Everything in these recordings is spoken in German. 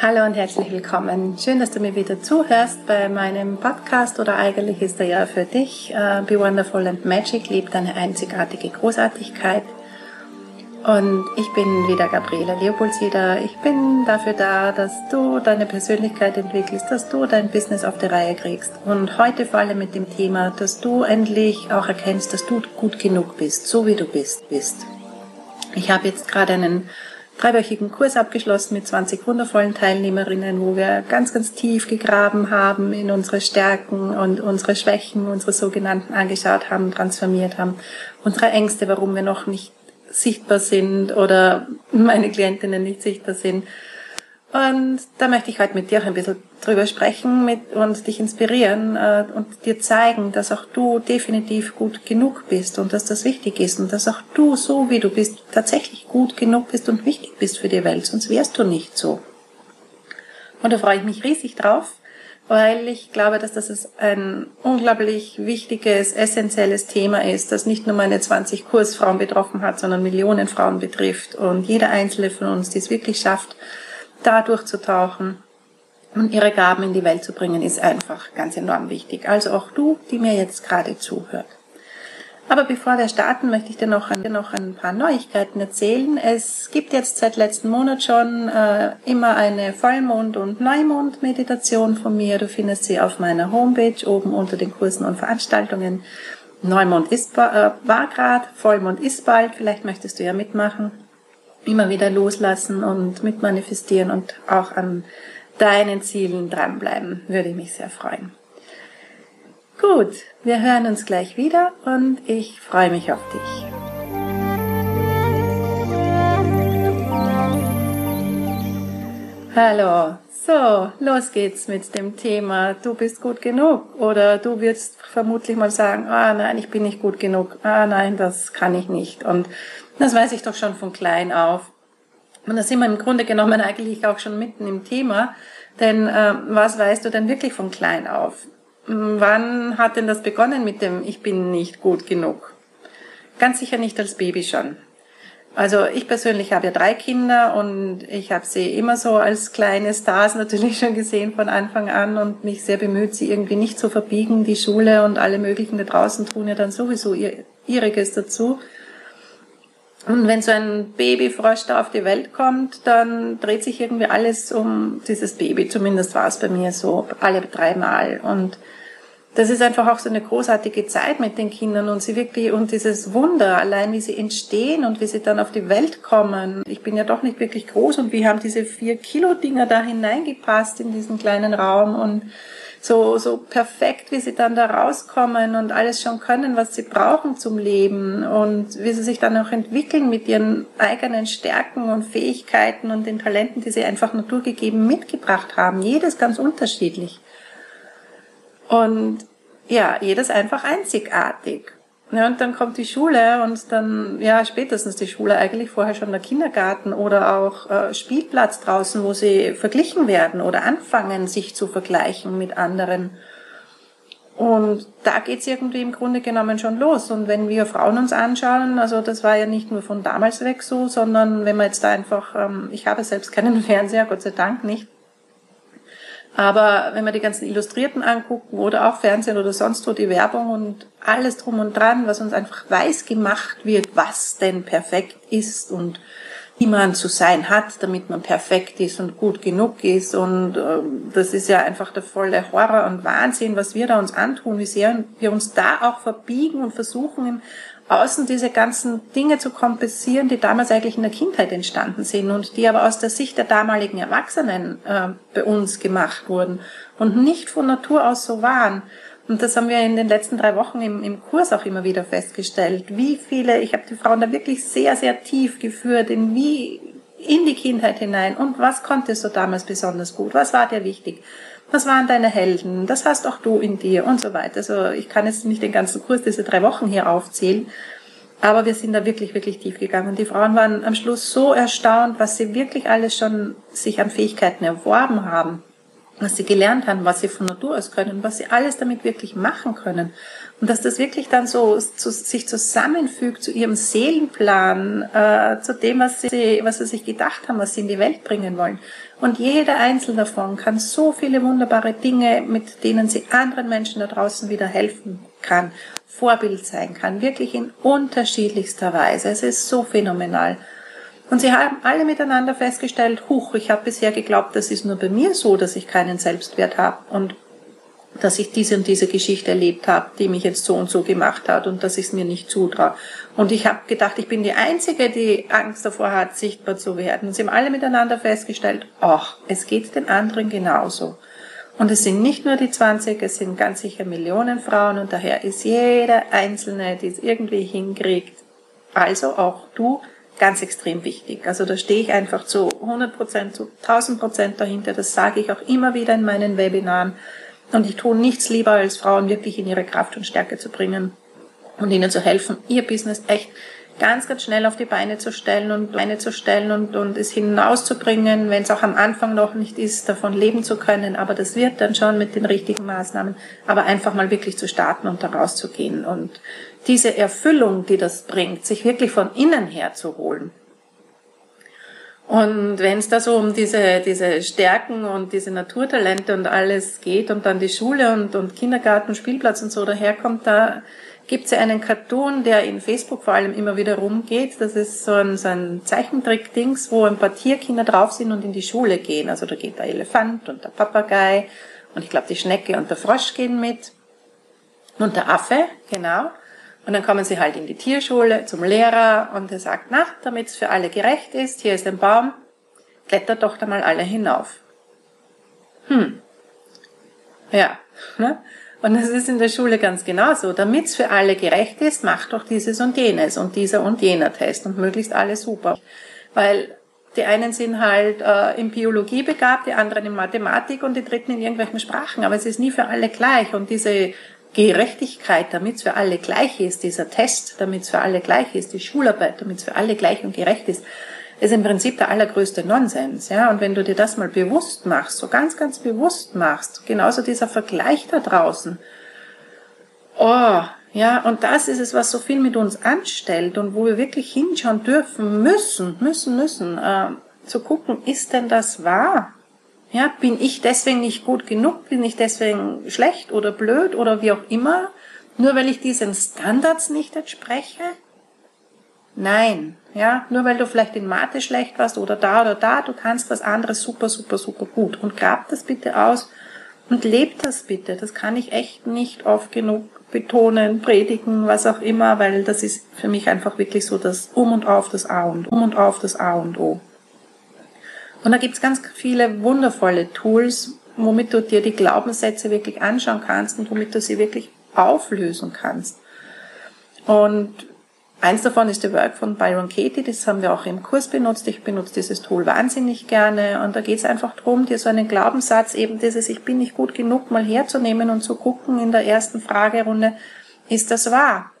Hallo und herzlich willkommen. Schön, dass du mir wieder zuhörst bei meinem Podcast oder eigentlich ist er ja für dich. Uh, Be Wonderful and Magic liebt deine einzigartige Großartigkeit. Und ich bin wieder Gabriela Leopoldseder. Ich bin dafür da, dass du deine Persönlichkeit entwickelst, dass du dein Business auf die Reihe kriegst. Und heute vor allem mit dem Thema, dass du endlich auch erkennst, dass du gut genug bist, so wie du bist, bist. Ich habe jetzt gerade einen dreiwöchigen Kurs abgeschlossen mit 20 wundervollen Teilnehmerinnen, wo wir ganz, ganz tief gegraben haben in unsere Stärken und unsere Schwächen, unsere sogenannten angeschaut haben, transformiert haben, unsere Ängste, warum wir noch nicht sichtbar sind oder meine Klientinnen nicht sichtbar sind. Und da möchte ich heute mit dir auch ein bisschen drüber sprechen mit, und dich inspirieren äh, und dir zeigen, dass auch du definitiv gut genug bist und dass das wichtig ist und dass auch du, so wie du bist, tatsächlich gut genug bist und wichtig bist für die Welt, sonst wärst du nicht so. Und da freue ich mich riesig drauf, weil ich glaube, dass das ein unglaublich wichtiges, essentielles Thema ist, das nicht nur meine 20 Kursfrauen betroffen hat, sondern Millionen Frauen betrifft und jeder einzelne von uns, die es wirklich schafft, da durchzutauchen und ihre Gaben in die Welt zu bringen, ist einfach ganz enorm wichtig. Also auch du, die mir jetzt gerade zuhört. Aber bevor wir starten, möchte ich dir noch ein, noch ein paar Neuigkeiten erzählen. Es gibt jetzt seit letzten Monat schon äh, immer eine Vollmond- und Neumond-Meditation von mir. Du findest sie auf meiner Homepage oben unter den Kursen und Veranstaltungen. Neumond ist, äh, war grad, Vollmond ist bald. Vielleicht möchtest du ja mitmachen immer wieder loslassen und mit manifestieren und auch an deinen Zielen dranbleiben. Würde ich mich sehr freuen. Gut, wir hören uns gleich wieder und ich freue mich auf dich. Hallo, so, los geht's mit dem Thema, du bist gut genug oder du wirst vermutlich mal sagen, ah nein, ich bin nicht gut genug, ah nein, das kann ich nicht und das weiß ich doch schon von klein auf. Und da sind wir im Grunde genommen eigentlich auch schon mitten im Thema. Denn äh, was weißt du denn wirklich von klein auf? Hm, wann hat denn das begonnen mit dem Ich bin nicht gut genug? Ganz sicher nicht als Baby schon. Also ich persönlich habe ja drei Kinder und ich habe sie immer so als kleine Stars natürlich schon gesehen von Anfang an und mich sehr bemüht, sie irgendwie nicht zu verbiegen. Die Schule und alle möglichen da draußen tun ja dann sowieso ihr, ihriges dazu. Und wenn so ein Babyfrosch da auf die Welt kommt, dann dreht sich irgendwie alles um dieses Baby. Zumindest war es bei mir so, alle dreimal. Und das ist einfach auch so eine großartige Zeit mit den Kindern und sie wirklich, und dieses Wunder, allein wie sie entstehen und wie sie dann auf die Welt kommen. Ich bin ja doch nicht wirklich groß und wie haben diese vier Kilo Dinger da hineingepasst in diesen kleinen Raum und so, so perfekt, wie sie dann da rauskommen und alles schon können, was sie brauchen zum Leben und wie sie sich dann auch entwickeln mit ihren eigenen Stärken und Fähigkeiten und den Talenten, die sie einfach naturgegeben mitgebracht haben. Jedes ganz unterschiedlich. Und ja, jedes einfach einzigartig. Ja, und dann kommt die Schule und dann, ja, spätestens die Schule, eigentlich vorher schon der Kindergarten oder auch äh, Spielplatz draußen, wo sie verglichen werden oder anfangen, sich zu vergleichen mit anderen. Und da geht's irgendwie im Grunde genommen schon los. Und wenn wir Frauen uns anschauen, also das war ja nicht nur von damals weg so, sondern wenn man jetzt da einfach, ähm, ich habe selbst keinen Fernseher, Gott sei Dank nicht, aber wenn wir die ganzen Illustrierten angucken oder auch Fernsehen oder sonst wo die Werbung und alles drum und dran, was uns einfach weiß gemacht wird, was denn perfekt ist und wie man zu sein hat, damit man perfekt ist und gut genug ist. Und äh, das ist ja einfach der volle Horror und Wahnsinn, was wir da uns antun, wie sehr wir uns da auch verbiegen und versuchen, außen diese ganzen Dinge zu kompensieren, die damals eigentlich in der Kindheit entstanden sind und die aber aus der Sicht der damaligen Erwachsenen äh, bei uns gemacht wurden und nicht von Natur aus so waren. Und das haben wir in den letzten drei Wochen im, im Kurs auch immer wieder festgestellt. Wie viele, ich habe die Frauen da wirklich sehr, sehr tief geführt, in wie in die Kindheit hinein und was konntest du damals besonders gut, was war dir wichtig. Was waren deine Helden? Das hast auch du in dir und so weiter. Also ich kann jetzt nicht den ganzen Kurs, diese drei Wochen hier aufzählen, aber wir sind da wirklich, wirklich tief gegangen. Und die Frauen waren am Schluss so erstaunt, was sie wirklich alles schon sich an Fähigkeiten erworben haben, was sie gelernt haben, was sie von Natur aus können, was sie alles damit wirklich machen können. Und dass das wirklich dann so zu, sich zusammenfügt zu ihrem Seelenplan, äh, zu dem, was sie, was sie sich gedacht haben, was sie in die Welt bringen wollen. Und jeder einzelne davon kann so viele wunderbare Dinge, mit denen sie anderen Menschen da draußen wieder helfen kann, Vorbild sein kann, wirklich in unterschiedlichster Weise. Es ist so phänomenal. Und sie haben alle miteinander festgestellt, huch, ich habe bisher geglaubt, das ist nur bei mir so, dass ich keinen Selbstwert habe. Und dass ich diese und diese Geschichte erlebt habe, die mich jetzt so und so gemacht hat und dass ich es mir nicht zutraue. Und ich habe gedacht, ich bin die Einzige, die Angst davor hat, sichtbar zu werden. Und sie haben alle miteinander festgestellt, ach, es geht den anderen genauso. Und es sind nicht nur die 20, es sind ganz sicher Millionen Frauen und daher ist jeder Einzelne, die es irgendwie hinkriegt, also auch du, ganz extrem wichtig. Also da stehe ich einfach zu 100 Prozent, zu 1000 Prozent dahinter. Das sage ich auch immer wieder in meinen Webinaren und ich tue nichts lieber, als Frauen wirklich in ihre Kraft und Stärke zu bringen und ihnen zu helfen, ihr Business echt ganz, ganz schnell auf die Beine zu stellen und Beine zu stellen und, und es hinauszubringen, wenn es auch am Anfang noch nicht ist, davon leben zu können. Aber das wird dann schon mit den richtigen Maßnahmen. Aber einfach mal wirklich zu starten und da rauszugehen und diese Erfüllung, die das bringt, sich wirklich von innen her zu holen. Und wenn es da so um diese, diese Stärken und diese Naturtalente und alles geht und dann die Schule und, und Kindergarten, Spielplatz und so daherkommt, da gibt es ja einen Cartoon, der in Facebook vor allem immer wieder rumgeht. Das ist so ein, so ein Zeichentrick-Dings, wo ein paar Tierkinder drauf sind und in die Schule gehen. Also da geht der Elefant und der Papagei und ich glaube die Schnecke und der Frosch gehen mit. Und der Affe, genau. Und dann kommen sie halt in die Tierschule zum Lehrer und er sagt, na, damit es für alle gerecht ist, hier ist ein Baum, klettert doch da mal alle hinauf. Hm. Ja. Ne? Und es ist in der Schule ganz genauso. Damit es für alle gerecht ist, macht doch dieses und jenes und dieser und jener Test und möglichst alle super. Weil die einen sind halt äh, in Biologie begabt, die anderen in Mathematik und die dritten in irgendwelchen Sprachen. Aber es ist nie für alle gleich. Und diese Gerechtigkeit, damit es für alle gleich ist, dieser Test, damit es für alle gleich ist, die Schularbeit, damit es für alle gleich und gerecht ist, ist im Prinzip der allergrößte Nonsens, ja. Und wenn du dir das mal bewusst machst, so ganz, ganz bewusst machst, genauso dieser Vergleich da draußen, oh, ja, und das ist es, was so viel mit uns anstellt und wo wir wirklich hinschauen dürfen, müssen, müssen, müssen, äh, zu gucken, ist denn das wahr? Ja, bin ich deswegen nicht gut genug? Bin ich deswegen schlecht oder blöd oder wie auch immer? Nur weil ich diesen Standards nicht entspreche? Nein, ja, nur weil du vielleicht in Mathe schlecht warst oder da oder da, du kannst was anderes super, super, super gut. Und grab das bitte aus und lebt das bitte. Das kann ich echt nicht oft genug betonen, predigen, was auch immer, weil das ist für mich einfach wirklich so das Um und Auf das A und Um und Auf das A und O. Und da gibt's ganz viele wundervolle Tools, womit du dir die Glaubenssätze wirklich anschauen kannst und womit du sie wirklich auflösen kannst. Und eins davon ist der Work von Byron Katie, das haben wir auch im Kurs benutzt. Ich benutze dieses Tool wahnsinnig gerne. Und da geht es einfach darum, dir so einen Glaubenssatz, eben dieses Ich bin nicht gut genug, mal herzunehmen und zu gucken in der ersten Fragerunde, ist das wahr?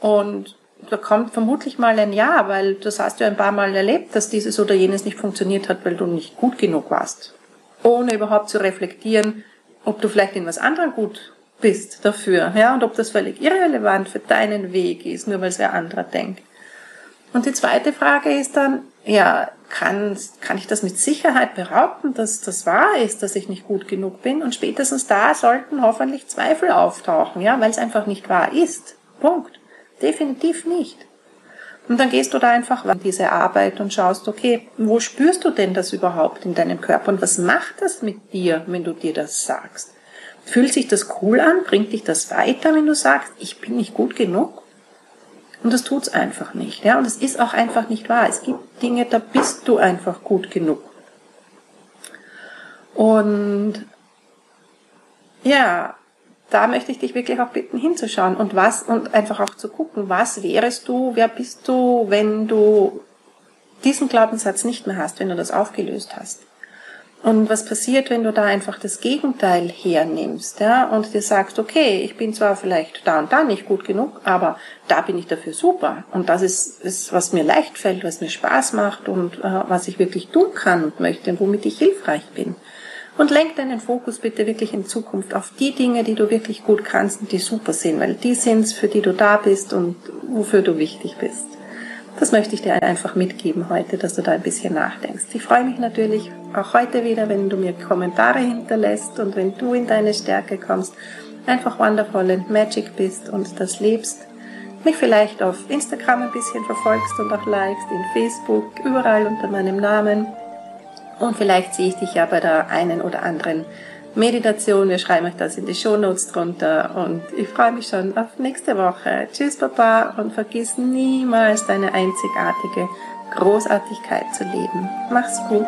Und da kommt vermutlich mal ein Ja, weil das hast du ein paar Mal erlebt, dass dieses oder jenes nicht funktioniert hat, weil du nicht gut genug warst. Ohne überhaupt zu reflektieren, ob du vielleicht in was anderem gut bist dafür, ja, und ob das völlig irrelevant für deinen Weg ist, nur weil es wer anderer denkt. Und die zweite Frage ist dann, ja, kann, kann ich das mit Sicherheit behaupten, dass das wahr ist, dass ich nicht gut genug bin? Und spätestens da sollten hoffentlich Zweifel auftauchen, ja, weil es einfach nicht wahr ist. Punkt. Definitiv nicht. Und dann gehst du da einfach in diese Arbeit und schaust, okay, wo spürst du denn das überhaupt in deinem Körper und was macht das mit dir, wenn du dir das sagst? Fühlt sich das cool an? Bringt dich das weiter, wenn du sagst, ich bin nicht gut genug? Und das tut's einfach nicht, ja. Und es ist auch einfach nicht wahr. Es gibt Dinge, da bist du einfach gut genug. Und ja, da möchte ich dich wirklich auch bitten hinzuschauen und was und einfach auch zu gucken, was wärest du, wer bist du, wenn du diesen Glaubenssatz nicht mehr hast, wenn du das aufgelöst hast. Und was passiert, wenn du da einfach das Gegenteil hernimmst, ja, und dir sagst, okay, ich bin zwar vielleicht da und da nicht gut genug, aber da bin ich dafür super. Und das ist, ist was mir leicht fällt, was mir Spaß macht und äh, was ich wirklich tun kann und möchte und womit ich hilfreich bin. Und lenk deinen Fokus bitte wirklich in Zukunft auf die Dinge, die du wirklich gut kannst und die super sind, weil die sind's, für die du da bist und wofür du wichtig bist. Das möchte ich dir einfach mitgeben heute, dass du da ein bisschen nachdenkst. Ich freue mich natürlich auch heute wieder, wenn du mir Kommentare hinterlässt und wenn du in deine Stärke kommst, einfach wonderful and magic bist und das lebst. Mich vielleicht auf Instagram ein bisschen verfolgst und auch likest, in Facebook, überall unter meinem Namen. Und vielleicht sehe ich dich ja bei der einen oder anderen Meditation. Wir schreiben euch das in die Shownotes drunter und ich freue mich schon auf nächste Woche. Tschüss Papa und vergiss niemals deine einzigartige Großartigkeit zu leben. Mach's gut.